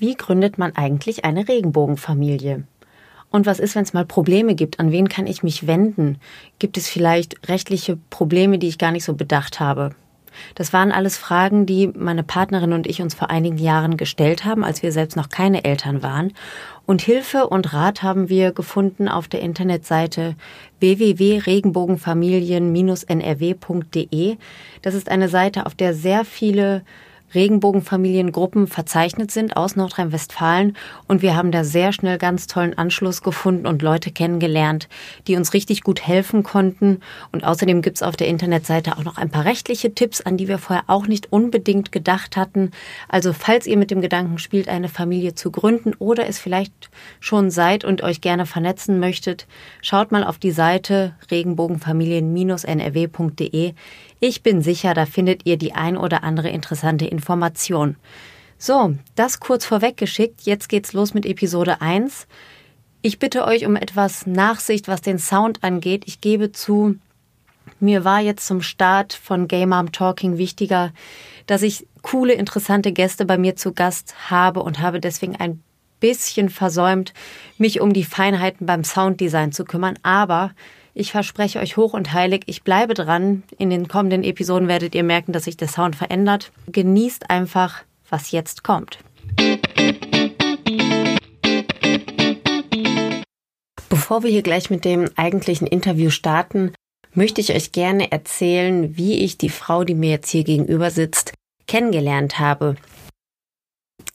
Wie gründet man eigentlich eine Regenbogenfamilie? Und was ist, wenn es mal Probleme gibt? An wen kann ich mich wenden? Gibt es vielleicht rechtliche Probleme, die ich gar nicht so bedacht habe? Das waren alles Fragen, die meine Partnerin und ich uns vor einigen Jahren gestellt haben, als wir selbst noch keine Eltern waren. Und Hilfe und Rat haben wir gefunden auf der Internetseite www.regenbogenfamilien-nrw.de. Das ist eine Seite, auf der sehr viele Regenbogenfamiliengruppen verzeichnet sind aus Nordrhein-Westfalen. Und wir haben da sehr schnell ganz tollen Anschluss gefunden und Leute kennengelernt, die uns richtig gut helfen konnten. Und außerdem gibt's auf der Internetseite auch noch ein paar rechtliche Tipps, an die wir vorher auch nicht unbedingt gedacht hatten. Also falls ihr mit dem Gedanken spielt, eine Familie zu gründen oder es vielleicht schon seid und euch gerne vernetzen möchtet, schaut mal auf die Seite regenbogenfamilien-nrw.de. Ich bin sicher, da findet ihr die ein oder andere interessante Information. So, das kurz vorweggeschickt. Jetzt geht's los mit Episode 1. Ich bitte euch um etwas Nachsicht, was den Sound angeht. Ich gebe zu, mir war jetzt zum Start von Game Arm Talking wichtiger, dass ich coole, interessante Gäste bei mir zu Gast habe und habe deswegen ein bisschen versäumt, mich um die Feinheiten beim Sounddesign zu kümmern. Aber ich verspreche euch hoch und heilig, ich bleibe dran. In den kommenden Episoden werdet ihr merken, dass sich der Sound verändert. Genießt einfach, was jetzt kommt. Bevor wir hier gleich mit dem eigentlichen Interview starten, möchte ich euch gerne erzählen, wie ich die Frau, die mir jetzt hier gegenüber sitzt, kennengelernt habe.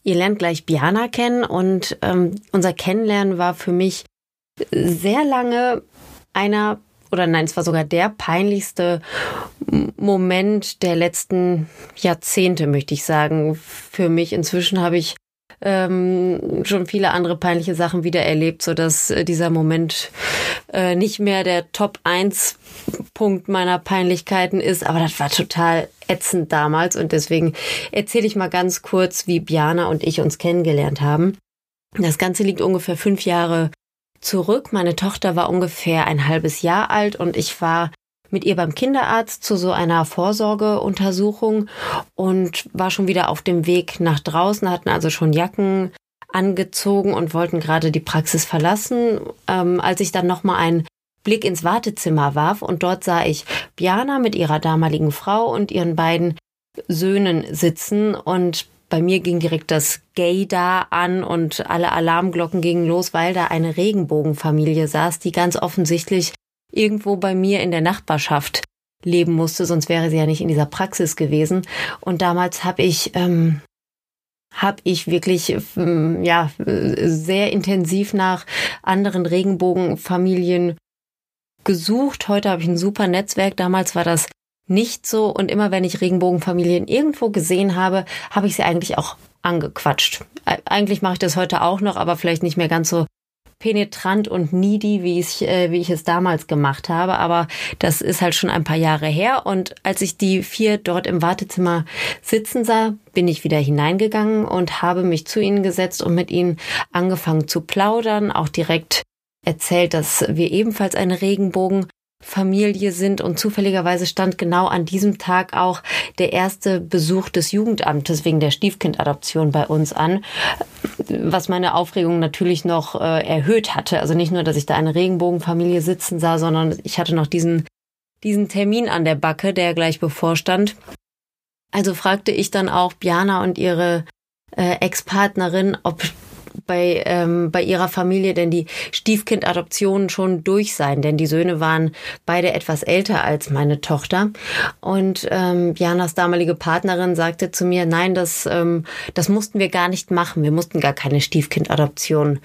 Ihr lernt gleich Biana kennen und ähm, unser Kennenlernen war für mich sehr lange einer oder nein, es war sogar der peinlichste Moment der letzten Jahrzehnte, möchte ich sagen. Für mich inzwischen habe ich ähm, schon viele andere peinliche Sachen wieder erlebt, so dass äh, dieser Moment äh, nicht mehr der Top 1 Punkt meiner Peinlichkeiten ist, aber das war total ätzend damals und deswegen erzähle ich mal ganz kurz, wie Biana und ich uns kennengelernt haben. Das Ganze liegt ungefähr fünf Jahre zurück. Meine Tochter war ungefähr ein halbes Jahr alt und ich war mit ihr beim Kinderarzt zu so einer Vorsorgeuntersuchung und war schon wieder auf dem Weg nach draußen, hatten also schon Jacken angezogen und wollten gerade die Praxis verlassen, ähm, als ich dann nochmal einen Blick ins Wartezimmer warf und dort sah ich Biana mit ihrer damaligen Frau und ihren beiden Söhnen sitzen und bei mir ging direkt das Gay da an und alle Alarmglocken gingen los, weil da eine Regenbogenfamilie saß, die ganz offensichtlich irgendwo bei mir in der Nachbarschaft leben musste, sonst wäre sie ja nicht in dieser Praxis gewesen. Und damals habe ich ähm, habe ich wirklich ähm, ja sehr intensiv nach anderen Regenbogenfamilien gesucht. Heute habe ich ein super Netzwerk. Damals war das nicht so und immer wenn ich Regenbogenfamilien irgendwo gesehen habe, habe ich sie eigentlich auch angequatscht. Eigentlich mache ich das heute auch noch, aber vielleicht nicht mehr ganz so penetrant und needy, wie ich, äh, wie ich es damals gemacht habe. Aber das ist halt schon ein paar Jahre her. Und als ich die vier dort im Wartezimmer sitzen sah, bin ich wieder hineingegangen und habe mich zu ihnen gesetzt und mit ihnen angefangen zu plaudern, auch direkt erzählt, dass wir ebenfalls eine Regenbogen Familie sind und zufälligerweise stand genau an diesem Tag auch der erste Besuch des Jugendamtes wegen der Stiefkindadoption bei uns an, was meine Aufregung natürlich noch äh, erhöht hatte. Also nicht nur, dass ich da eine Regenbogenfamilie sitzen sah, sondern ich hatte noch diesen diesen Termin an der Backe, der gleich bevorstand. Also fragte ich dann auch Biana und ihre äh, Ex-Partnerin, ob bei, ähm, bei ihrer Familie denn die Stiefkindadoptionen schon durch sein, denn die Söhne waren beide etwas älter als meine Tochter. Und ähm, Janas damalige Partnerin sagte zu mir, nein, das, ähm, das mussten wir gar nicht machen. Wir mussten gar keine Stiefkindadoption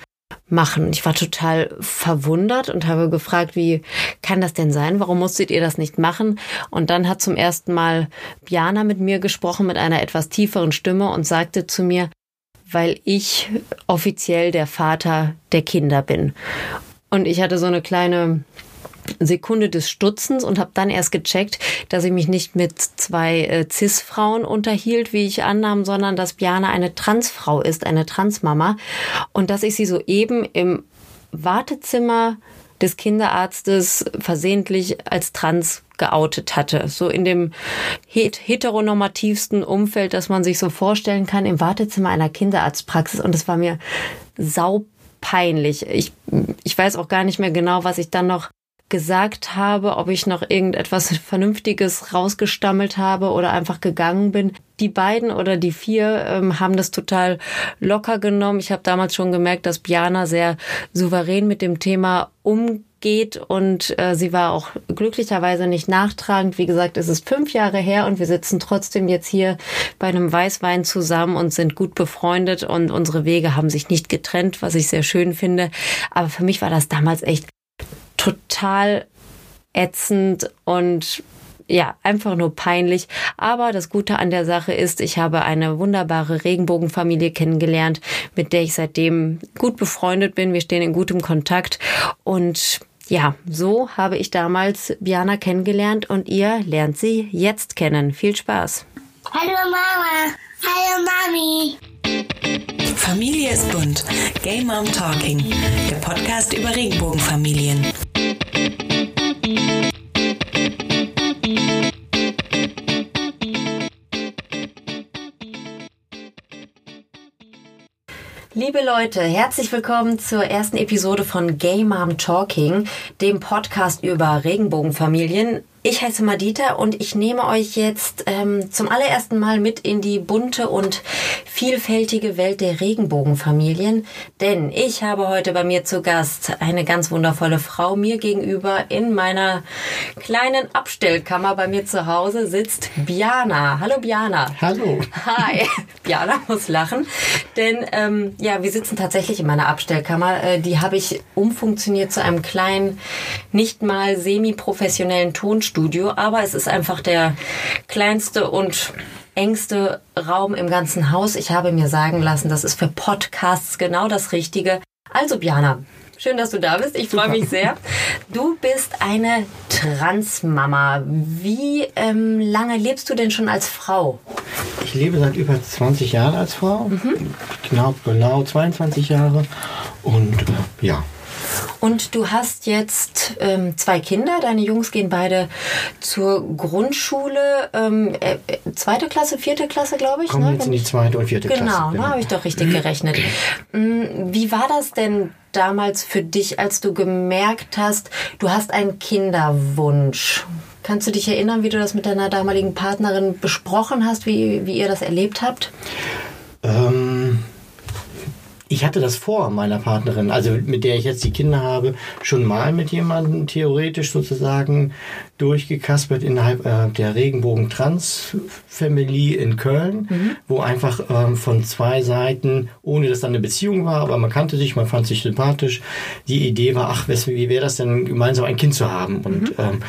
machen. Ich war total verwundert und habe gefragt, wie kann das denn sein? Warum musstet ihr das nicht machen? Und dann hat zum ersten Mal Biana mit mir gesprochen mit einer etwas tieferen Stimme und sagte zu mir, weil ich offiziell der Vater der Kinder bin. Und ich hatte so eine kleine Sekunde des Stutzens und habe dann erst gecheckt, dass ich mich nicht mit zwei äh, Cis-Frauen unterhielt, wie ich annahm, sondern dass Biana eine Transfrau ist, eine Transmama und dass ich sie soeben im Wartezimmer des Kinderarztes versehentlich als trans geoutet hatte. So in dem heteronormativsten Umfeld, das man sich so vorstellen kann, im Wartezimmer einer Kinderarztpraxis. Und es war mir sau peinlich. Ich, ich weiß auch gar nicht mehr genau, was ich dann noch gesagt habe, ob ich noch irgendetwas Vernünftiges rausgestammelt habe oder einfach gegangen bin. Die beiden oder die vier ähm, haben das total locker genommen. Ich habe damals schon gemerkt, dass Biana sehr souverän mit dem Thema umgeht und äh, sie war auch glücklicherweise nicht nachtragend. Wie gesagt, es ist fünf Jahre her und wir sitzen trotzdem jetzt hier bei einem Weißwein zusammen und sind gut befreundet und unsere Wege haben sich nicht getrennt, was ich sehr schön finde. Aber für mich war das damals echt total ätzend und ja, einfach nur peinlich. Aber das Gute an der Sache ist, ich habe eine wunderbare Regenbogenfamilie kennengelernt, mit der ich seitdem gut befreundet bin. Wir stehen in gutem Kontakt und ja, so habe ich damals Biana kennengelernt und ihr lernt sie jetzt kennen. Viel Spaß. Hallo Mama. Hallo Mami. Familie ist bunt. Gay Mom Talking. Der Podcast über Regenbogenfamilien. Liebe Leute, herzlich willkommen zur ersten Episode von Gay Mom Talking, dem Podcast über Regenbogenfamilien. Ich heiße Madita und ich nehme euch jetzt ähm, zum allerersten Mal mit in die bunte und vielfältige Welt der Regenbogenfamilien, denn ich habe heute bei mir zu Gast eine ganz wundervolle Frau. Mir gegenüber in meiner kleinen Abstellkammer bei mir zu Hause sitzt Biana. Hallo Biana. Hallo. Hi. Biana muss lachen, denn ähm, ja, wir sitzen tatsächlich in meiner Abstellkammer. Äh, die habe ich umfunktioniert zu einem kleinen, nicht mal semi-professionellen Tonstudio Studio, aber es ist einfach der kleinste und engste Raum im ganzen Haus. Ich habe mir sagen lassen, das ist für Podcasts genau das Richtige. Also, Biana, schön, dass du da bist. Ich freue mich sehr. Du bist eine Transmama. Wie ähm, lange lebst du denn schon als Frau? Ich lebe seit über 20 Jahren als Frau. Mhm. Genau, genau 22 Jahre. Und äh, ja, und du hast jetzt ähm, zwei Kinder. Deine Jungs gehen beide zur Grundschule. Ähm, äh, zweite Klasse, vierte Klasse, glaube ich. Kommen ne? jetzt in die zweite und vierte genau, Klasse. Ne, genau, habe ich doch richtig gerechnet. Mm, wie war das denn damals für dich, als du gemerkt hast, du hast einen Kinderwunsch? Kannst du dich erinnern, wie du das mit deiner damaligen Partnerin besprochen hast, wie, wie ihr das erlebt habt? Ähm ich hatte das vor meiner Partnerin, also mit der ich jetzt die Kinder habe, schon mal mit jemandem theoretisch sozusagen durchgekaspert innerhalb äh, der Regenbogen Trans Family in Köln, mhm. wo einfach ähm, von zwei Seiten, ohne dass dann eine Beziehung war, aber man kannte sich, man fand sich sympathisch, die Idee war, ach, wie wäre das denn, gemeinsam ein Kind zu haben und mhm. ähm,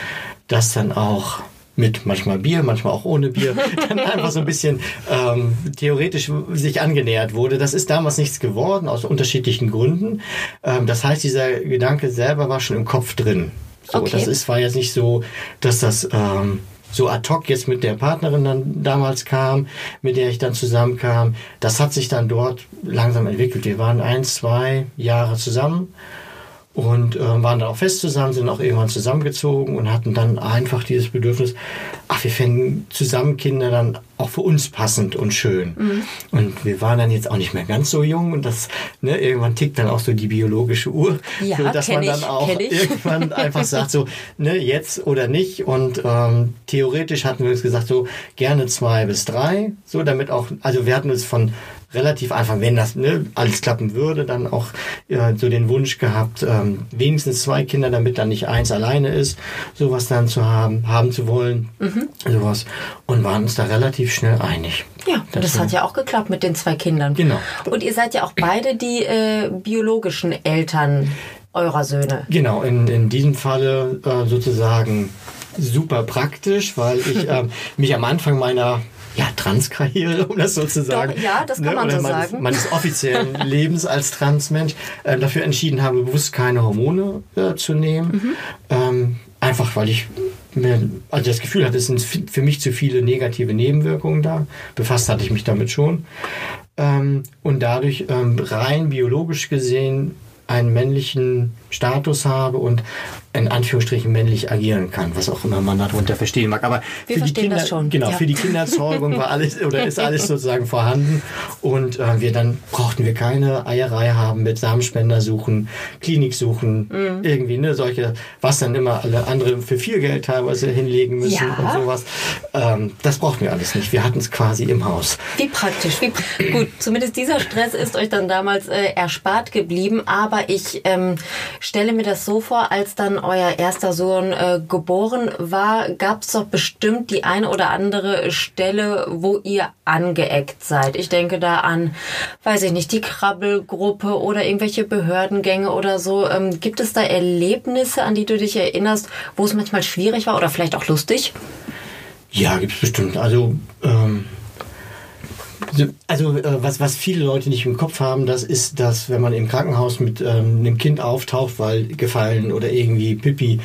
das dann auch mit manchmal Bier, manchmal auch ohne Bier, dann einfach so ein bisschen ähm, theoretisch sich angenähert wurde. Das ist damals nichts geworden, aus unterschiedlichen Gründen. Ähm, das heißt, dieser Gedanke selber war schon im Kopf drin. So, okay. Das ist, war jetzt nicht so, dass das ähm, so ad hoc jetzt mit der Partnerin dann damals kam, mit der ich dann zusammenkam. Das hat sich dann dort langsam entwickelt. Wir waren ein, zwei Jahre zusammen und äh, waren dann auch fest zusammen, sind auch irgendwann zusammengezogen und hatten dann einfach dieses Bedürfnis, ach, wir fänden zusammen Kinder dann auch für uns passend und schön. Mhm. Und wir waren dann jetzt auch nicht mehr ganz so jung und das, ne, irgendwann tickt dann auch so die biologische Uhr, ja, so dass man dann ich, auch irgendwann einfach sagt so, ne, jetzt oder nicht. Und ähm, theoretisch hatten wir uns gesagt so gerne zwei bis drei, so damit auch, also wir hatten uns von relativ einfach, wenn das ne, alles klappen würde, dann auch äh, so den Wunsch gehabt, ähm, wenigstens zwei Kinder, damit dann nicht eins alleine ist, sowas dann zu haben, haben zu wollen, mhm. sowas. Und waren uns da relativ schnell einig. Ja, das, das hat ja auch geklappt mit den zwei Kindern. Genau. Und ihr seid ja auch beide die äh, biologischen Eltern eurer Söhne. Genau, in, in diesem Falle äh, sozusagen super praktisch, weil ich äh, mich am Anfang meiner ja, Transkarriere, um das so zu sagen. Doch, ja, das kann ne? man so meines, sagen. Meines offiziellen Lebens als Transmensch äh, dafür entschieden habe, bewusst keine Hormone äh, zu nehmen. Mhm. Ähm, einfach weil ich mir, also das Gefühl hatte, es sind für mich zu viele negative Nebenwirkungen da. Befasst hatte ich mich damit schon. Ähm, und dadurch ähm, rein biologisch gesehen einen männlichen Status habe und in Anführungsstrichen männlich agieren kann, was auch immer man darunter verstehen mag. Aber Wir für die Kinder, das schon, genau, ja. für die Kinderzeugung war alles oder ist alles sozusagen vorhanden und äh, wir dann brauchten wir keine Eierei haben mit Samenspender suchen, Klinik suchen, Mhm. irgendwie ne solche, was dann immer alle anderen für viel Geld teilweise hinlegen müssen Ja. und sowas. Ähm, das brauchten wir alles nicht. Wir hatten es quasi im Haus. Wie praktisch. Wie pra- Gut, zumindest dieser Stress ist euch dann damals äh, erspart geblieben. Aber ich ähm, stelle mir das so vor, als dann euer erster Sohn äh, geboren war, gab es doch bestimmt die eine oder andere Stelle, wo ihr angeeckt seid. Ich denke da an, weiß ich nicht, die Krabbelgruppe oder irgendwelche Behördengänge oder so. Ähm, gibt es da Erlebnisse, an die du dich erinnerst, wo es manchmal schwierig war oder vielleicht auch lustig? Ja, gibt's bestimmt. Also, ähm, also äh, was, was viele Leute nicht im Kopf haben, das ist, dass wenn man im Krankenhaus mit ähm, einem Kind auftaucht, weil gefallen oder irgendwie Pipi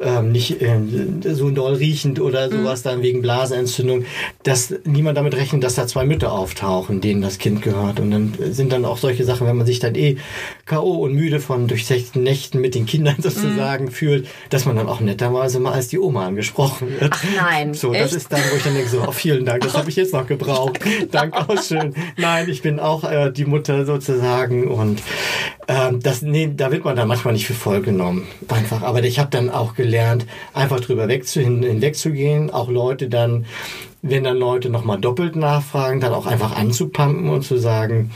ähm, nicht äh, so doll riechend oder sowas dann wegen Blasenentzündung, dass niemand damit rechnet, dass da zwei Mütter auftauchen, denen das Kind gehört. Und dann sind dann auch solche Sachen, wenn man sich dann eh K.O. und müde von durchzechten Nächten mit den Kindern sozusagen fühlt, dass man dann auch netterweise mal als die Oma angesprochen wird. Ach nein, So, echt? das ist dann, wo ich dann denke, so, oh, vielen Dank, das habe ich jetzt noch gebraucht. Danke, schön. Nein, ich bin auch äh, die Mutter sozusagen und ähm, das, nee, da wird man dann manchmal nicht für voll genommen. Einfach. Aber ich habe dann auch gelernt, einfach drüber wegzu, hin, hinwegzugehen, auch Leute dann, wenn dann Leute nochmal doppelt nachfragen, dann auch einfach anzupumpen und zu sagen,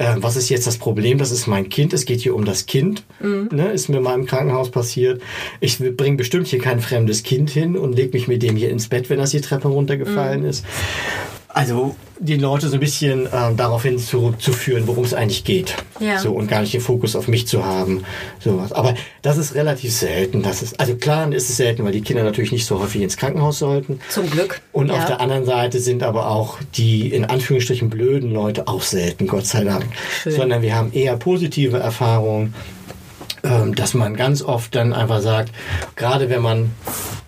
äh, was ist jetzt das Problem? Das ist mein Kind. Es geht hier um das Kind. Ne, ist mir mal im Krankenhaus passiert. Ich bringe bestimmt hier kein fremdes Kind hin und leg mich mit dem hier ins Bett, wenn das die Treppe runtergefallen ist. Also die Leute so ein bisschen äh, daraufhin zurückzuführen, worum es eigentlich geht. Ja. So und gar nicht den Fokus auf mich zu haben. Sowas. Aber das ist relativ selten. Das ist, also klar ist es selten, weil die Kinder natürlich nicht so häufig ins Krankenhaus sollten. Zum Glück. Und Ja. auf der anderen Seite sind aber auch die in Anführungsstrichen blöden Leute auch selten, Gott sei Dank. Schön. Sondern wir haben eher positive Erfahrungen, ähm, dass man ganz oft dann einfach sagt, gerade wenn man,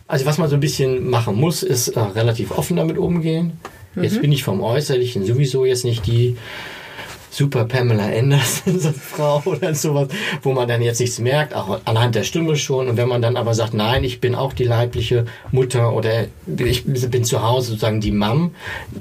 also was man so ein bisschen machen muss, ist äh, relativ offen damit umgehen. Jetzt Mhm. bin ich vom Äußerlichen sowieso jetzt nicht die super Pamela Anderson, so Frau oder sowas, wo man dann jetzt nichts merkt, auch anhand der Stimme schon. Und wenn man dann aber sagt, nein, ich bin auch die leibliche Mutter oder ich bin zu Hause sozusagen die Mom,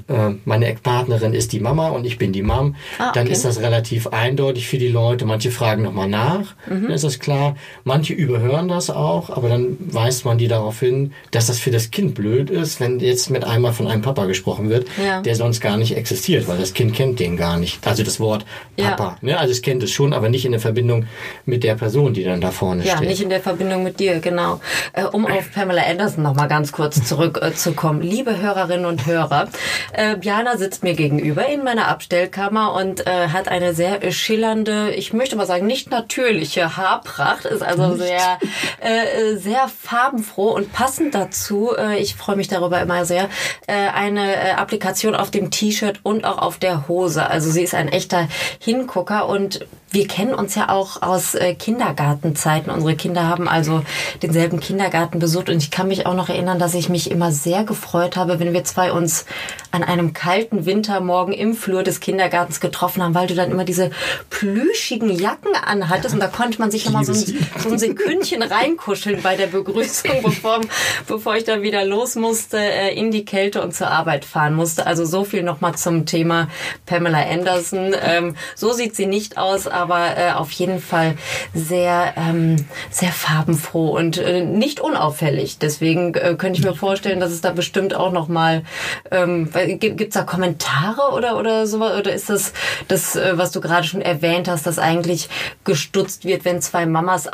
äh, meine Ex-Partnerin ist die Mama und ich bin die Mom, Ah, dann okay. ist das relativ eindeutig für die Leute. Manche fragen nochmal nach, Mhm. dann ist das klar. Manche überhören das auch, aber dann weist man die darauf hin, dass das für das Kind blöd ist, wenn jetzt mit einmal von einem Papa gesprochen wird, Ja. der sonst gar nicht existiert, weil das Kind kennt den gar nicht. Also das Wort Ja. Papa. Ne? Also es kennt es schon, aber nicht in der Verbindung mit der Person, die dann da vorne Ja, steht. nicht in der Verbindung mit dir, genau. Äh, um auf Pamela Anderson noch mal ganz kurz zurückzukommen. Liebe Hörerinnen und Hörer, äh, Jana sitzt mir gegenüber in meiner Abstellkammer und äh, hat eine sehr schillernde, ich möchte mal sagen, nicht natürliche Haarpracht, ist also sehr, äh, sehr farbenfroh und passend dazu, äh, ich freue mich darüber immer sehr, äh, eine äh, Applikation auf dem T-Shirt und auch auf der Hose. Also sie ist ein echter Hingucker und wir kennen uns ja auch aus äh, Kindergartenzeiten. Unsere Kinder haben also denselben Kindergarten besucht und ich kann mich auch noch erinnern, dass ich mich immer sehr gefreut habe, wenn wir zwei uns an einem kalten Wintermorgen im Flur des Kindergartens getroffen haben, weil du dann immer diese plüschigen Jacken anhattest und da konnte man sich nochmal so ein, so ein Sekündchen reinkuscheln bei der Begrüßung, bevor, bevor ich dann wieder los musste, äh, in die Kälte und zur Arbeit fahren musste. Also so viel nochmal zum Thema Pamela Anderson. Ähm, so sieht sie nicht aus, aber äh, auf jeden Fall sehr, ähm, sehr farbenfroh und äh, nicht unauffällig. Deswegen äh, könnte ich mir vorstellen, dass es da bestimmt auch nochmal, ähm, gibt es da Kommentare oder, oder sowas? Oder ist das das, äh, was du gerade schon erwähnt hast, dass eigentlich gestutzt wird, wenn zwei Mamas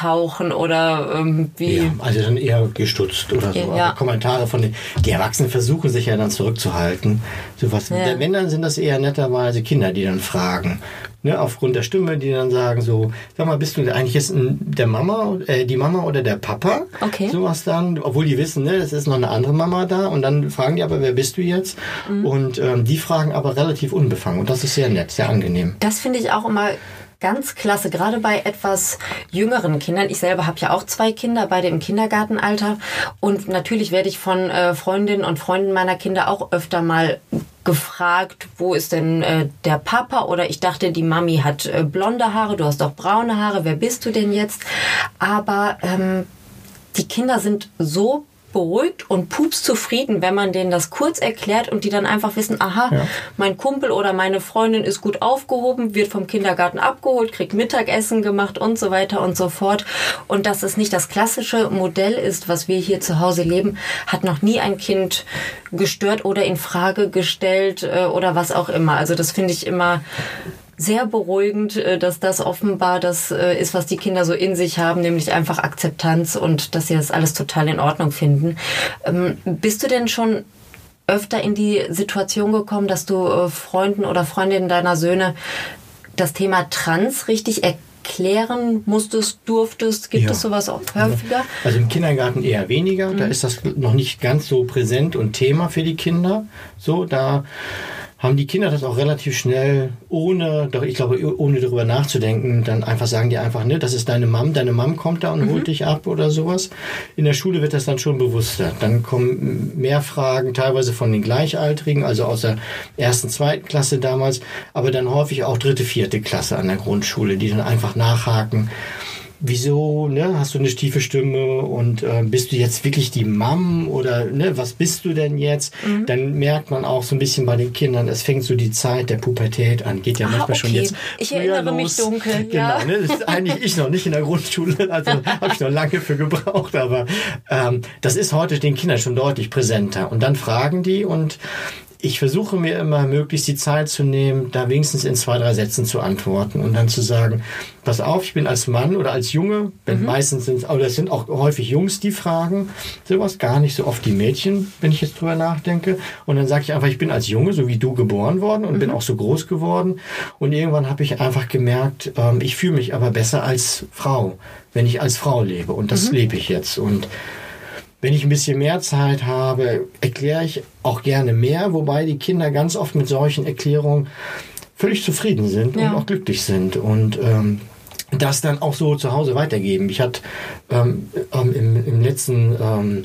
auftauchen oder ähm, wie? Ja, also dann eher gestutzt oder so. Ja. Kommentare von den, die Erwachsenen versuchen sich ja dann zurückzuhalten. So was. Ja. Wenn, dann sind das eher netterweise Kinder, die dann fragen. Ne, aufgrund der Stimme, die dann sagen so, sag mal, bist du eigentlich jetzt der Mama, äh, die Mama oder der Papa? Okay. Sowas dann, obwohl die wissen, ne, es ist noch eine andere Mama da und dann fragen die aber, wer bist du jetzt? Mhm. Und ähm, die fragen aber relativ unbefangen und das ist sehr nett, sehr angenehm. Das finde ich auch immer ganz klasse, gerade bei etwas jüngeren Kindern. Ich selber habe ja auch zwei Kinder, beide im Kindergartenalter. Und natürlich werde ich von äh, Freundinnen und Freunden meiner Kinder auch öfter mal gefragt, wo ist denn äh, der Papa? Oder ich dachte, die Mami hat äh, blonde Haare, du hast doch braune Haare, wer bist du denn jetzt? Aber ähm, die Kinder sind so beruhigt und pups zufrieden, wenn man denen das kurz erklärt und die dann einfach wissen, aha, ja. mein Kumpel oder meine Freundin ist gut aufgehoben, wird vom Kindergarten abgeholt, kriegt Mittagessen gemacht und so weiter und so fort. Und dass es nicht das klassische Modell ist, was wir hier zu Hause leben, hat noch nie ein Kind gestört oder in Frage gestellt äh, oder was auch immer. Also das finde ich immer sehr beruhigend, äh, dass das offenbar das äh, ist, was die Kinder so in sich haben, nämlich einfach Akzeptanz und dass sie das alles total in Ordnung finden. Ähm, bist du denn schon öfter in die Situation gekommen, dass du äh, Freunden oder Freundinnen deiner Söhne das Thema Trans richtig erklären musstest, durftest? Gibt ja. es sowas auch häufiger? Also im Kindergarten eher weniger. Mhm. Da ist das noch nicht ganz so präsent und Thema für die Kinder. So, da haben die Kinder das auch relativ schnell, ohne, doch ich glaube, ohne darüber nachzudenken, dann einfach sagen die einfach, ne, das ist deine Mom, deine Mom kommt da und mhm. holt dich ab oder sowas. In der Schule wird das dann schon bewusster. Dann kommen mehr Fragen, teilweise von den Gleichaltrigen, also aus der ersten, zweiten Klasse damals, aber dann häufig auch dritte, vierte Klasse an der Grundschule, die dann einfach nachhaken wieso, ne, hast du eine tiefe Stimme und äh, bist du jetzt wirklich die Mom oder ne, was bist du denn jetzt? Mhm. Dann merkt man auch so ein bisschen bei den Kindern, es fängt so die Zeit der Pubertät an. Geht ja ah, manchmal okay. schon jetzt. Ich erinnere los. mich dunkel. Genau, ja. ne, das ist eigentlich ich noch nicht in der Grundschule, also habe ich noch lange für gebraucht, aber ähm, das ist heute den Kindern schon deutlich präsenter. Und dann fragen die und ich versuche mir immer möglichst die Zeit zu nehmen, da wenigstens in zwei, drei Sätzen zu antworten und dann zu sagen, pass auf, ich bin als Mann oder als Junge, mhm. meistens sind oder es sind auch häufig Jungs, die fragen, sowas gar nicht so oft die Mädchen, wenn ich jetzt drüber nachdenke. Und dann sage ich einfach, ich bin als Junge, so wie du geboren worden und mhm. bin auch so groß geworden. Und irgendwann habe ich einfach gemerkt, ähm, ich fühle mich aber besser als Frau, wenn ich als Frau lebe. Und das mhm. lebe ich jetzt. Und wenn ich ein bisschen mehr Zeit habe, erkläre ich auch gerne mehr, wobei die Kinder ganz oft mit solchen Erklärungen völlig zufrieden sind ja. und auch glücklich sind. Und ähm, das dann auch so zu Hause weitergeben. Ich hatte ähm, ähm, im, im letzten ähm,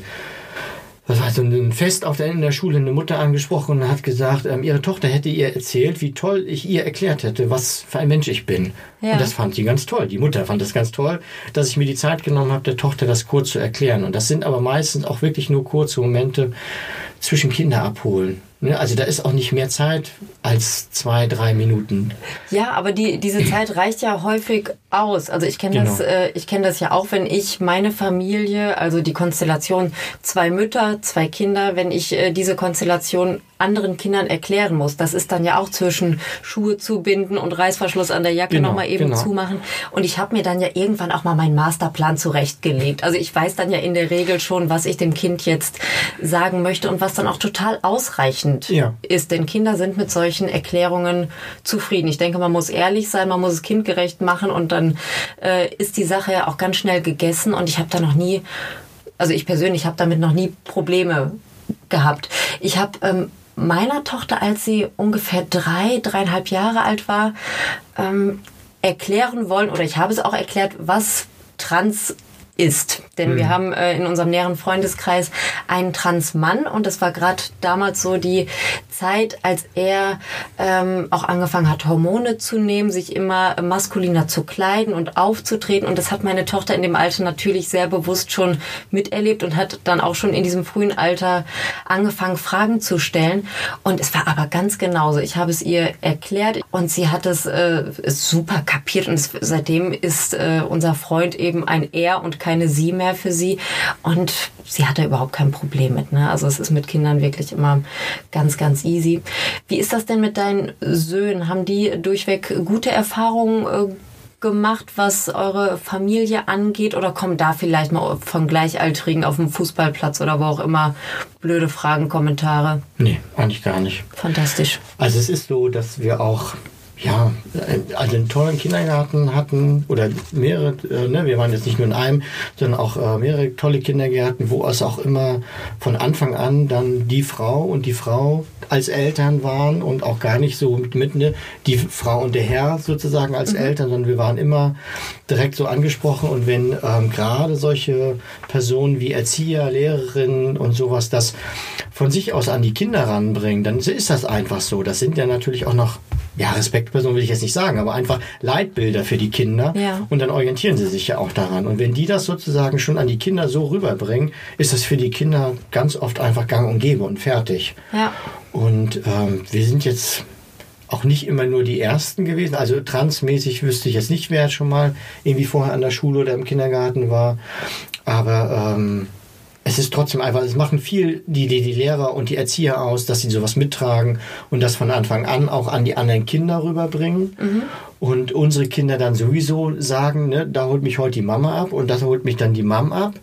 was war so ein Fest auf der, in der Schule eine Mutter angesprochen und hat gesagt, ähm, ihre Tochter hätte ihr erzählt, wie toll ich ihr erklärt hätte, was für ein Mensch ich bin. Ja. Und das fand sie ganz toll. Die Mutter fand das ganz toll, dass ich mir die Zeit genommen habe, der Tochter das kurz zu erklären. Und das sind aber meistens auch wirklich nur kurze Momente zwischen Kinder abholen. Ne? Also da ist auch nicht mehr Zeit als zwei, drei Minuten. Ja, aber die, diese Zeit reicht ja häufig aus. Also ich kenne genau. das, äh, ich kenne das ja auch, wenn ich meine Familie, also die Konstellation zwei Mütter, zwei Kinder, wenn ich äh, diese Konstellation anderen Kindern erklären muss. Das ist dann ja auch zwischen Schuhe zubinden und Reißverschluss an der Jacke genau, nochmal eben genau. zumachen. Und ich habe mir dann ja irgendwann auch mal meinen Masterplan zurechtgelegt. Also ich weiß dann ja in der Regel schon, was ich dem Kind jetzt sagen möchte und was dann auch total ausreichend ja. ist. Denn Kinder sind mit solchen Erklärungen zufrieden. Ich denke, man muss ehrlich sein, man muss es kindgerecht machen und dann äh, ist die Sache ja auch ganz schnell gegessen. Und ich habe da noch nie, also ich persönlich habe damit noch nie Probleme gehabt. Ich habe ähm, meiner Tochter, als sie ungefähr drei, dreieinhalb Jahre alt war, ähm, erklären wollen, oder ich habe es auch erklärt, was Trans ist. Denn mhm. wir haben äh, in unserem näheren Freundeskreis einen Transmann und das war gerade damals so die Zeit, als er ähm, auch angefangen hat, Hormone zu nehmen, sich immer maskuliner zu kleiden und aufzutreten. Und das hat meine Tochter in dem Alter natürlich sehr bewusst schon miterlebt und hat dann auch schon in diesem frühen Alter angefangen, Fragen zu stellen. Und es war aber ganz genauso. Ich habe es ihr erklärt und sie hat es äh, super kapiert. Und es, seitdem ist äh, unser Freund eben ein Er und keine Sie mehr für sie. Und sie hat da überhaupt kein Problem mit. Ne? Also es ist mit Kindern wirklich immer ganz, ganz easy. Wie ist das denn mit deinen Söhnen? Haben die durchweg gute Erfahrungen äh, gemacht, was eure Familie angeht? Oder kommen da vielleicht mal von Gleichaltrigen auf dem Fußballplatz oder wo auch immer blöde Fragen, Kommentare? Nee, eigentlich gar nicht. Fantastisch. Also es ist so, dass wir auch ja, also einen tollen Kindergarten hatten oder mehrere, äh, ne, wir waren jetzt nicht nur in einem, sondern auch äh, mehrere tolle Kindergärten, wo es auch immer von Anfang an dann die Frau und die Frau als Eltern waren und auch gar nicht so mit, ne, die Frau und der Herr sozusagen als mhm. Eltern, sondern wir waren immer direkt so angesprochen und wenn ähm, gerade solche Personen wie Erzieher, Lehrerinnen und sowas das von sich aus an die Kinder ranbringen, dann ist das einfach so. Das sind ja natürlich auch noch ja, Respektperson will ich jetzt nicht sagen, aber einfach Leitbilder für die Kinder. Ja. Und dann orientieren sie sich ja auch daran. Und wenn die das sozusagen schon an die Kinder so rüberbringen, ist das für die Kinder ganz oft einfach gang und gäbe und fertig. Ja. Und ähm, wir sind jetzt auch nicht immer nur die Ersten gewesen. Also transmäßig wüsste ich jetzt nicht, wer schon mal irgendwie vorher an der Schule oder im Kindergarten war. Aber ähm, es ist trotzdem einfach, es machen viel die, die, die Lehrer und die Erzieher aus, dass sie sowas mittragen und das von Anfang an auch an die anderen Kinder rüberbringen. Mhm und unsere Kinder dann sowieso sagen, ne, da holt mich heute die Mama ab und das holt mich dann die Mom ab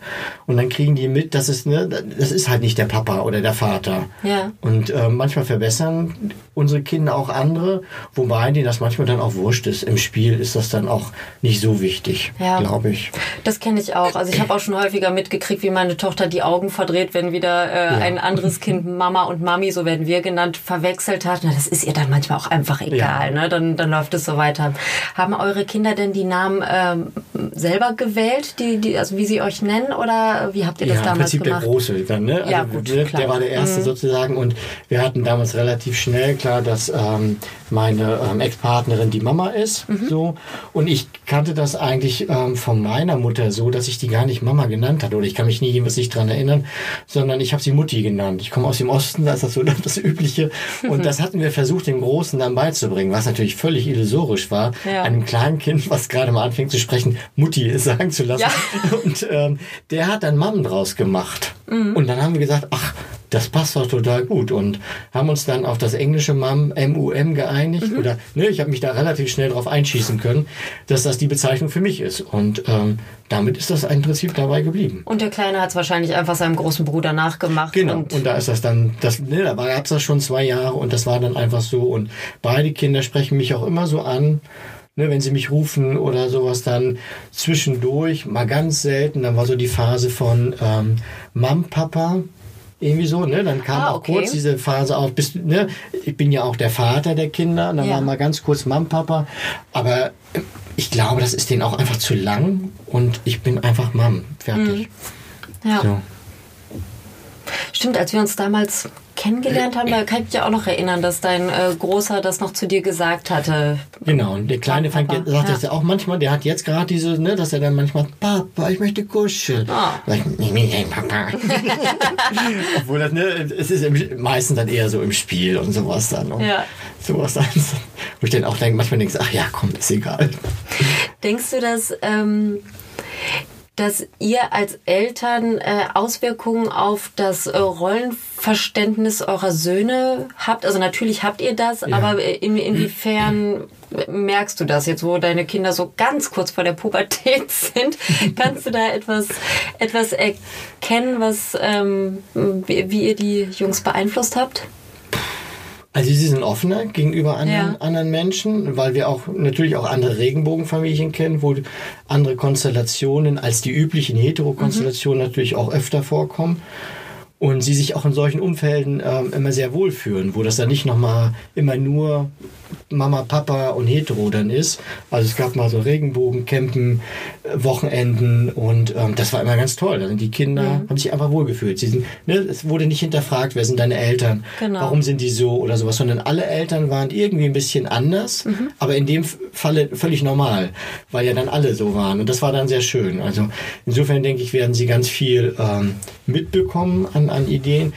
und dann kriegen die mit, dass es ne, das ist halt nicht der Papa oder der Vater. Ja. Und äh, manchmal verbessern unsere Kinder auch andere, wobei denen das manchmal dann auch wurscht ist. Im Spiel ist das dann auch nicht so wichtig, ja. glaube ich. Das kenne ich auch. Also ich habe auch schon häufiger mitgekriegt, wie meine Tochter die Augen verdreht, wenn wieder äh, ja. ein anderes Kind Mama und Mami, so werden wir genannt, verwechselt hat. Na, das ist ihr dann manchmal auch einfach egal. Ja. Ne? Dann, dann läuft es so weiter haben. Haben eure Kinder denn die Namen ähm, selber gewählt, die, die, also wie sie euch nennen, oder wie habt ihr das ja, damals im Prinzip gemacht? der Große dann, ne? Also ja, gut, der, der war der Erste mhm. sozusagen und wir hatten damals relativ schnell klar, dass ähm, meine ähm, Ex-Partnerin die Mama ist, mhm. so und ich kannte das eigentlich ähm, von meiner Mutter so, dass ich die gar nicht Mama genannt hatte oder ich kann mich nie jemals nicht dran erinnern, sondern ich habe sie Mutti genannt. Ich komme aus dem Osten, da ist das so das Übliche und das hatten wir versucht, dem Großen dann beizubringen, was natürlich völlig illusorisch war ja. einem kleinen Kind, was gerade mal anfängt zu sprechen, Mutti sagen zu lassen. Ja. Und ähm, der hat dann Mammen draus gemacht. Mhm. Und dann haben wir gesagt, ach, das passt doch total gut und haben uns dann auf das englische MAM, MUM geeinigt mhm. oder ne, ich habe mich da relativ schnell drauf einschießen können, dass das die Bezeichnung für mich ist und ähm, damit ist das im Prinzip dabei geblieben. Und der Kleine hat es wahrscheinlich einfach seinem großen Bruder nachgemacht. Genau und, und da ist das dann, das, ne, da gab es das schon zwei Jahre und das war dann einfach so und beide Kinder sprechen mich auch immer so an ne, wenn sie mich rufen oder sowas, dann zwischendurch, mal ganz selten, dann war so die Phase von ähm, Mam, Papa, irgendwie so, ne? Dann kam ah, okay. auch kurz diese Phase auf, bis, ne? Ich bin ja auch der Vater der Kinder, und dann ja. war mal ganz kurz Mam, Papa, aber ich glaube, das ist denen auch einfach zu lang und ich bin einfach Mam, fertig. Mhm. Ja. So. Stimmt, als wir uns damals kennengelernt haben, da kann ich mich auch noch erinnern, dass dein äh, Großer das noch zu dir gesagt hatte. Genau, und der Kleine fängt jetzt, sagt ja. das ja auch manchmal, der hat jetzt gerade diese, ne, dass er dann manchmal, Papa, ich möchte kuscheln. Oh. ich, nee, nee, Papa. Obwohl das, ne, es ist im, meistens dann eher so im Spiel und sowas dann. Und ja. Sowas dann. Wo ich dann auch denke, manchmal denke, ach ja, komm, ist egal. Denkst du, dass ähm, dass ihr als Eltern äh, Auswirkungen auf das äh, Rollenverständnis eurer Söhne habt? Also natürlich habt ihr das, ja. aber in, inwiefern merkst du das jetzt, wo deine Kinder so ganz kurz vor der Pubertät sind? Kannst du da etwas, etwas erkennen, was, ähm, wie, wie ihr die Jungs beeinflusst habt? Also sie sind offener gegenüber anderen, ja. anderen Menschen, weil wir auch natürlich auch andere Regenbogenfamilien kennen, wo andere Konstellationen als die üblichen Heterokonstellationen mhm. natürlich auch öfter vorkommen und sie sich auch in solchen Umfelden ähm, immer sehr wohlfühlen, wo das dann nicht nochmal immer nur Mama, Papa und Hetero dann ist. Also es gab mal so Regenbogencampen, äh, Wochenenden und ähm, das war immer ganz toll. Sind die Kinder, mhm. haben sich einfach wohlgefühlt. Sie sind, ne, es wurde nicht hinterfragt, wer sind deine Eltern, genau. warum sind die so oder sowas, sondern alle Eltern waren irgendwie ein bisschen anders, mhm. aber in dem Falle völlig normal, weil ja dann alle so waren und das war dann sehr schön. Also insofern denke ich, werden sie ganz viel ähm, mitbekommen an, an Ideen.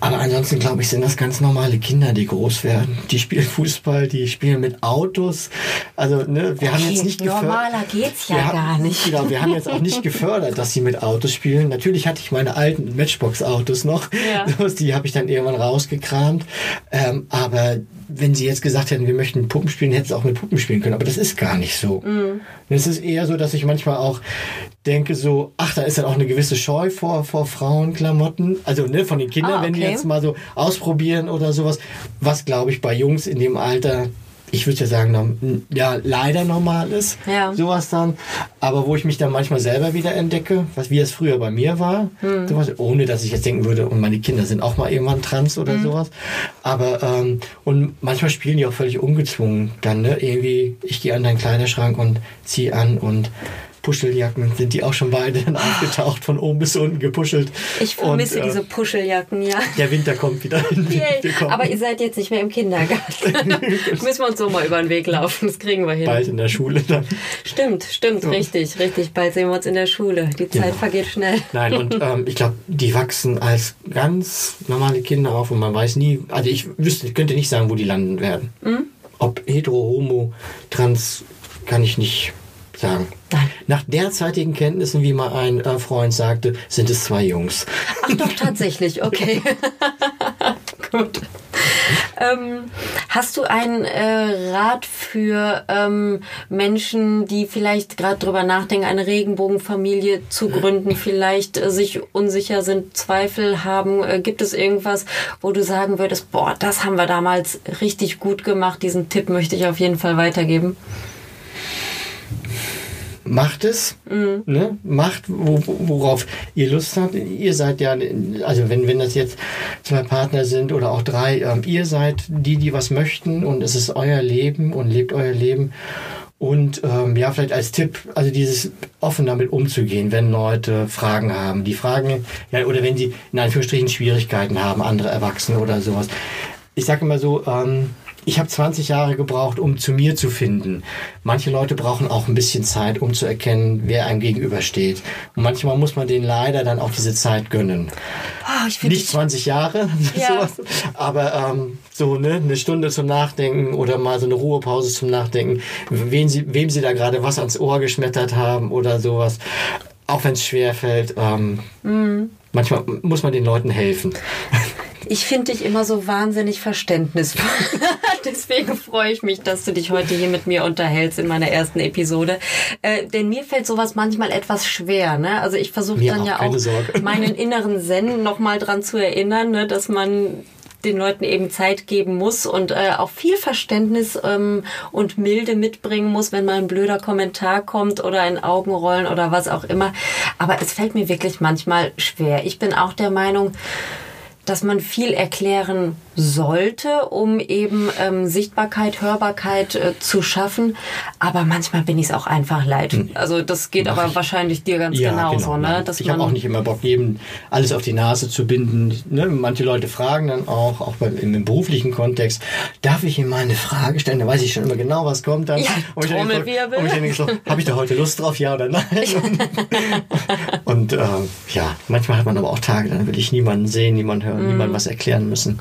Aber ansonsten glaube ich, sind das ganz normale Kinder, die groß werden. Die spielen Fußball, die spielen mit Autos. Also, ne, wir okay, haben jetzt nicht gefördert. Normaler geht's ja gar haben, nicht. Genau, wir haben jetzt auch nicht gefördert, dass sie mit Autos spielen. Natürlich hatte ich meine alten Matchbox-Autos noch. Ja. Die habe ich dann irgendwann rausgekramt. Ähm, aber wenn sie jetzt gesagt hätten, wir möchten Puppen spielen, hätten sie auch mit Puppen spielen können. Aber das ist gar nicht so. Mhm. Es ist eher so, dass ich manchmal auch denke so, ach, da ist dann auch eine gewisse Scheu vor, vor Frauenklamotten. Also ne, von den Kindern, ah, okay. wenn die jetzt mal so ausprobieren oder sowas. Was, glaube ich, bei Jungs in dem Alter ich würde ja sagen, ja, leider normal ist. Ja. Sowas dann. Aber wo ich mich dann manchmal selber wieder entdecke, was wie es früher bei mir war, Hm. sowas, ohne dass ich jetzt denken würde, und meine Kinder sind auch mal irgendwann trans oder Hm. sowas. Aber, ähm, und manchmal spielen die auch völlig ungezwungen. Dann, ne, irgendwie, ich gehe an deinen Kleiderschrank und zieh an und Puscheljacken sind die auch schon beide dann aufgetaucht, von oben bis unten gepuschelt. Ich vermisse Und, äh, diese Puscheljacken, ja. Der Winter kommt wieder. Kommen Aber ihr seid jetzt nicht mehr im Kindergarten. Müssen wir uns so mal über den Weg laufen. Das kriegen wir hin. bald in der Schule dann. Stimmt, stimmt, richtig, richtig. Bald sehen wir uns in der Schule. Die Zeit Genau. vergeht schnell. Nein, und ähm, ich glaube, die wachsen als ganz normale Kinder auf und man weiß nie, also ich wüsste, ich könnte nicht sagen, wo die landen werden. Hm? Ob hetero, homo, trans, kann ich nicht sagen. Nein. Nach derzeitigen Kenntnissen, wie mal ein äh, Freund sagte, sind es zwei Jungs. Ach doch, tatsächlich, okay. Gut. Ähm, hast du einen äh, Rat für ähm, Menschen, die vielleicht gerade drüber nachdenken, eine Regenbogenfamilie zu gründen, vielleicht äh, sich unsicher sind, Zweifel haben? Äh, gibt es irgendwas, wo du sagen würdest, boah, das haben wir damals richtig gut gemacht, diesen Tipp möchte ich auf jeden Fall weitergeben? Macht es, Mhm. ne? macht, wo, wo- worauf ihr Lust habt. Ihr seid ja, also wenn, wenn das jetzt zwei Partner sind oder auch drei, ähm, ihr seid die, die was möchten und es ist euer Leben und lebt euer Leben. Und ähm, ja, vielleicht als Tipp, also dieses offen damit umzugehen, wenn Leute Fragen haben, die Fragen, ja, oder wenn sie in Anführungsstrichen Schwierigkeiten haben, andere Erwachsene oder sowas. Ich sage immer so, ähm, ich habe 20 Jahre gebraucht, um zu mir zu finden. Manche Leute brauchen auch ein bisschen Zeit, um zu erkennen, wer einem gegenübersteht. Und manchmal muss man denen leider dann auch diese Zeit gönnen. Oh, ich Nicht 20 Jahre, Ja. sowas, aber ähm, so ne, eine Stunde zum Nachdenken oder mal so eine Ruhepause zum Nachdenken, wen sie, wem sie da gerade was ans Ohr geschmettert haben oder sowas. Auch wenn es schwer fällt. Ähm, Mhm. Manchmal muss man den Leuten helfen. Ich finde dich immer so wahnsinnig verständnisvoll. Deswegen freue ich mich, dass du dich heute hier mit mir unterhältst in meiner ersten Episode. Äh, denn mir fällt sowas manchmal etwas schwer. Ne? Also ich versuche dann auch, ja auch Sorge. meinen inneren Zen nochmal dran zu erinnern, ne? dass man den Leuten eben Zeit geben muss und äh, auch viel Verständnis ähm, und Milde mitbringen muss, wenn mal ein blöder Kommentar kommt oder ein Augenrollen oder was auch immer. Aber es fällt mir wirklich manchmal schwer. Ich bin auch der Meinung, dass man viel erklären sollte, um eben ähm, Sichtbarkeit, Hörbarkeit äh, zu schaffen. Aber manchmal bin ich es auch einfach leid. Also das geht aber wahrscheinlich dir ganz genauso, ne? Nein. Dass ich habe auch nicht immer Bock, jedem alles auf die Nase zu binden. Ne? Manche Leute fragen dann auch, auch beim, im, im beruflichen Kontext, darf ich Ihnen mal eine Frage stellen? Da weiß ich schon immer genau, was kommt dann. Ja, und ich denke und ich habe ich da heute Lust drauf, ja oder nein? und äh, ja, manchmal hat man aber auch Tage, dann will ich niemanden sehen, niemanden hören, Mhm. niemandem was erklären müssen.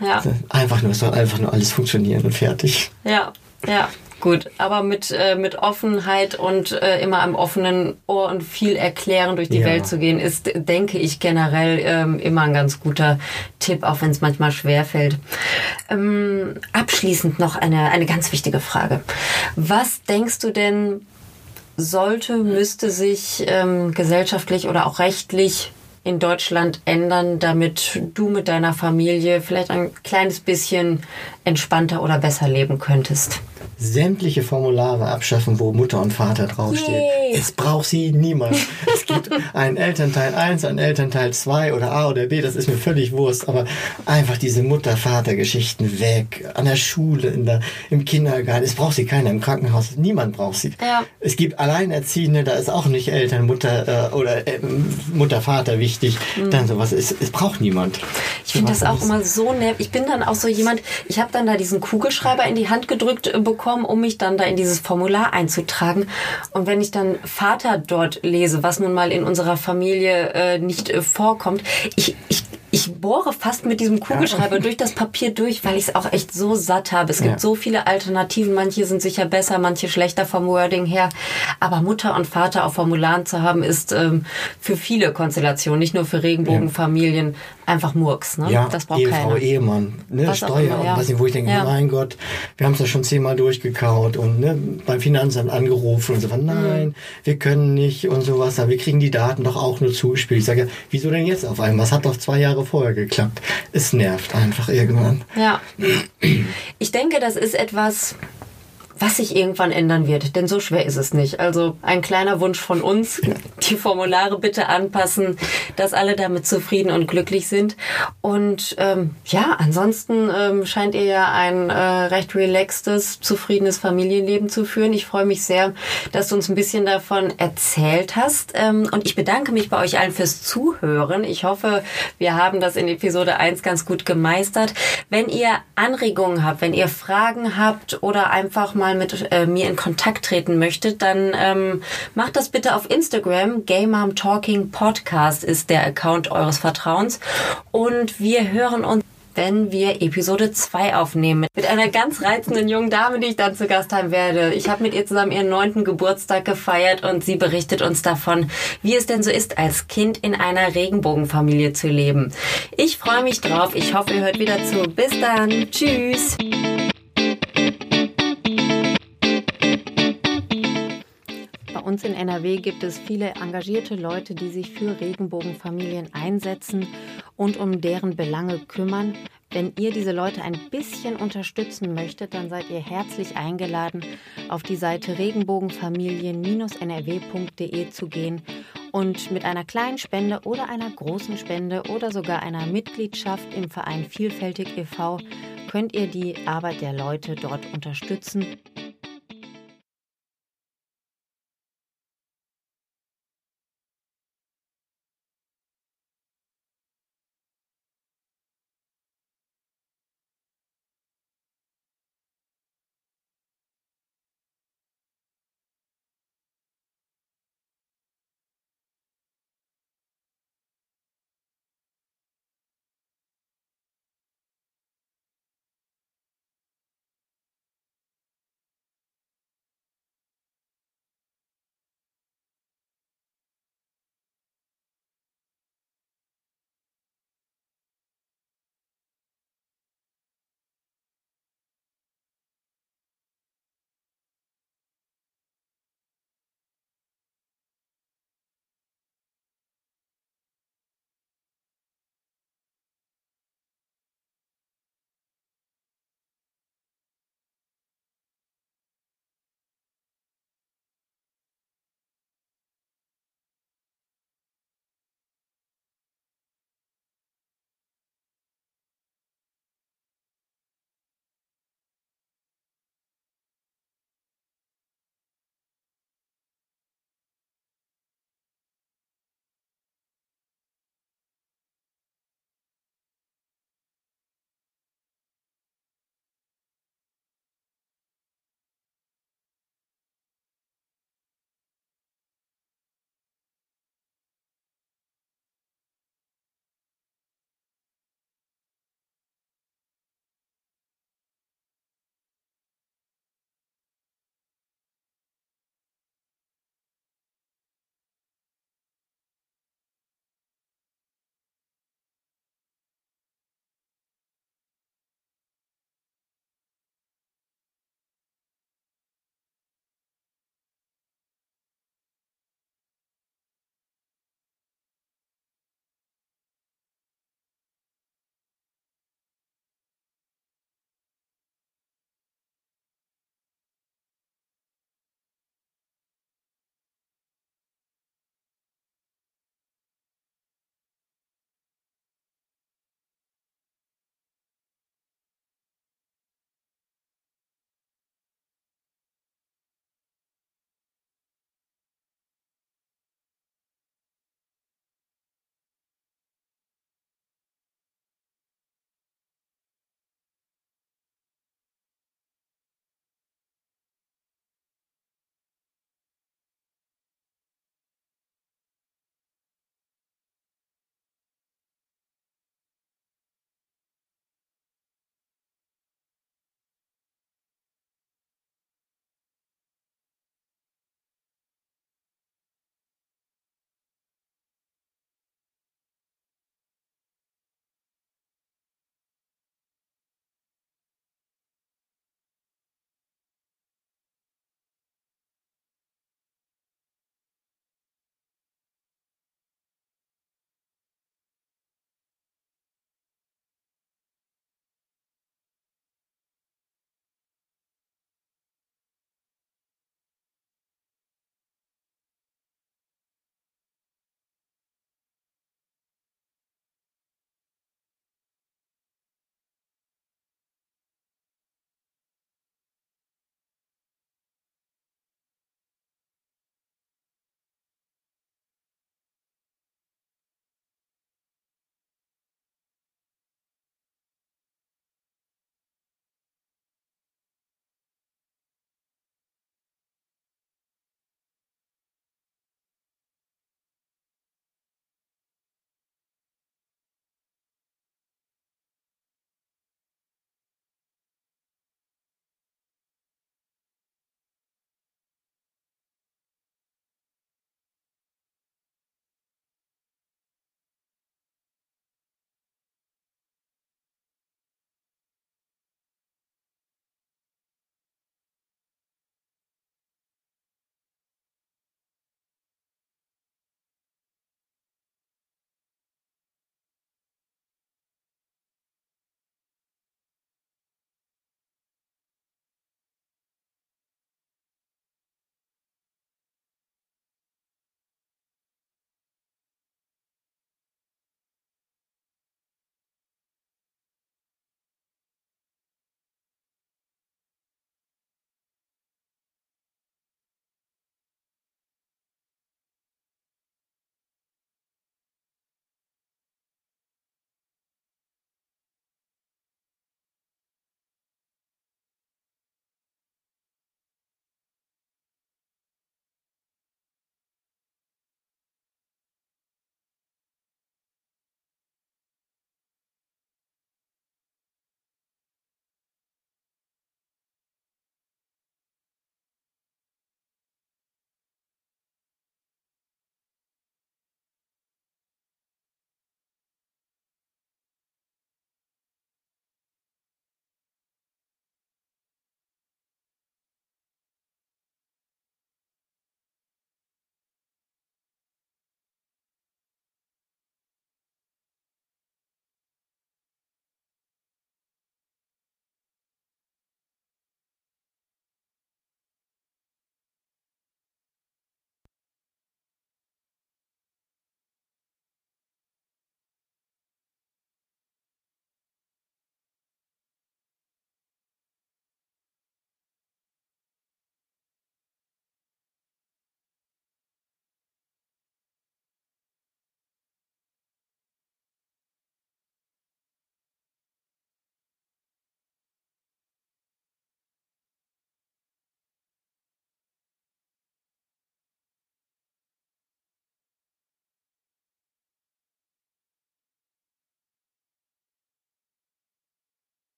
ja, Einfach nur, es soll einfach nur alles funktionieren und fertig. ja, ja. Gut, aber mit, äh, mit Offenheit und äh, immer am offenen Ohr und viel erklären durch die Ja. Welt zu gehen, ist, denke ich, generell ähm, immer ein ganz guter Tipp, auch wenn es manchmal schwerfällt. Ähm, abschließend noch eine, eine ganz wichtige Frage. Was denkst du denn, sollte, müsste sich ähm, gesellschaftlich oder auch rechtlich in Deutschland ändern, damit du mit deiner Familie vielleicht ein kleines bisschen entspannter oder besser leben könntest? sämtliche Formulare abschaffen, wo Mutter und Vater draufsteht. Yay. Es braucht sie niemand. es gibt einen Elternteil 1, einen Elternteil 2 oder A oder B, das ist mir völlig Wurst, aber einfach diese Mutter-Vater-Geschichten weg. An der Schule, in der, im Kindergarten. Es braucht sie keiner im Krankenhaus. Niemand braucht sie. Ja. Es gibt Alleinerziehende, da ist auch nicht Eltern, Mutter äh, oder äh, Mutter, Vater wichtig. Dann sowas. Es, es braucht niemand. Mhm. Ich finde das auch immer so nervig. Ich bin dann auch so jemand, ich habe dann da diesen Kugelschreiber in die Hand gedrückt äh, bekommen, um mich dann da in dieses Formular einzutragen. Und wenn ich dann Vater dort lese, was nun mal in unserer Familie äh, nicht äh, vorkommt, ich, ich ich bohre fast mit diesem Kugelschreiber durch das Papier durch, weil ich es auch echt so satt habe. Es gibt Ja. so viele Alternativen. Manche sind sicher besser, manche schlechter vom Wording her. Aber Mutter und Vater auf Formularen zu haben, ist ähm, für viele Konstellationen, nicht nur für Regenbogenfamilien, einfach Murks. Ne? Ja, das braucht Ehefrau, keiner. Ehemann, ne, Was Steuer immer, ja. und was ich, wo ich denke, Ja. mein Gott, wir haben es ja schon zehnmal durchgekaut und ne, beim Finanzamt angerufen und so von, nein, Mhm. wir können nicht und sowas, aber wir kriegen die Daten doch auch nur zugespielt. Ich sage, ja, wieso denn jetzt auf einmal? Es hat doch zwei Jahre vorher geklappt. Es nervt einfach irgendwann. Ja. Ich denke, das ist etwas, was sich irgendwann ändern wird, denn so schwer ist es nicht. Also ein kleiner Wunsch von uns, die Formulare bitte anpassen, dass alle damit zufrieden und glücklich sind. Und ähm, ja, ansonsten ähm, scheint ihr ja ein äh, recht relaxtes, zufriedenes Familienleben zu führen. Ich freue mich sehr, dass du uns ein bisschen davon erzählt hast. Ähm, und ich bedanke mich bei euch allen fürs Zuhören. Ich hoffe, wir haben das in Episode 1 ganz gut gemeistert. Wenn ihr Anregungen habt, wenn ihr Fragen habt oder einfach mal mit äh, mir in Kontakt treten möchtet, dann ähm, macht das bitte auf Instagram. Gay Mom Talking Podcast ist der Account eures Vertrauens. Und wir hören uns wenn wir Episode 2 aufnehmen. Mit einer ganz reizenden jungen Dame, die ich dann zu Gast haben werde. Ich habe mit ihr zusammen ihren neunten Geburtstag gefeiert und sie berichtet uns davon, wie es denn so ist, als Kind in einer Regenbogenfamilie zu leben. Ich freue mich drauf. Ich hoffe, ihr hört wieder zu. Bis dann. Tschüss. Uns in NRW gibt es viele engagierte Leute, die sich für Regenbogenfamilien einsetzen und um deren Belange kümmern. Wenn ihr diese Leute ein bisschen unterstützen möchtet, dann seid ihr herzlich eingeladen, auf die Seite regenbogenfamilien-nrw.de zu gehen und mit einer kleinen Spende oder einer großen Spende oder sogar einer Mitgliedschaft im Verein Vielfältig e.V. könnt ihr die Arbeit der Leute dort unterstützen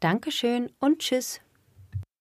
Dankeschön und Tschüss.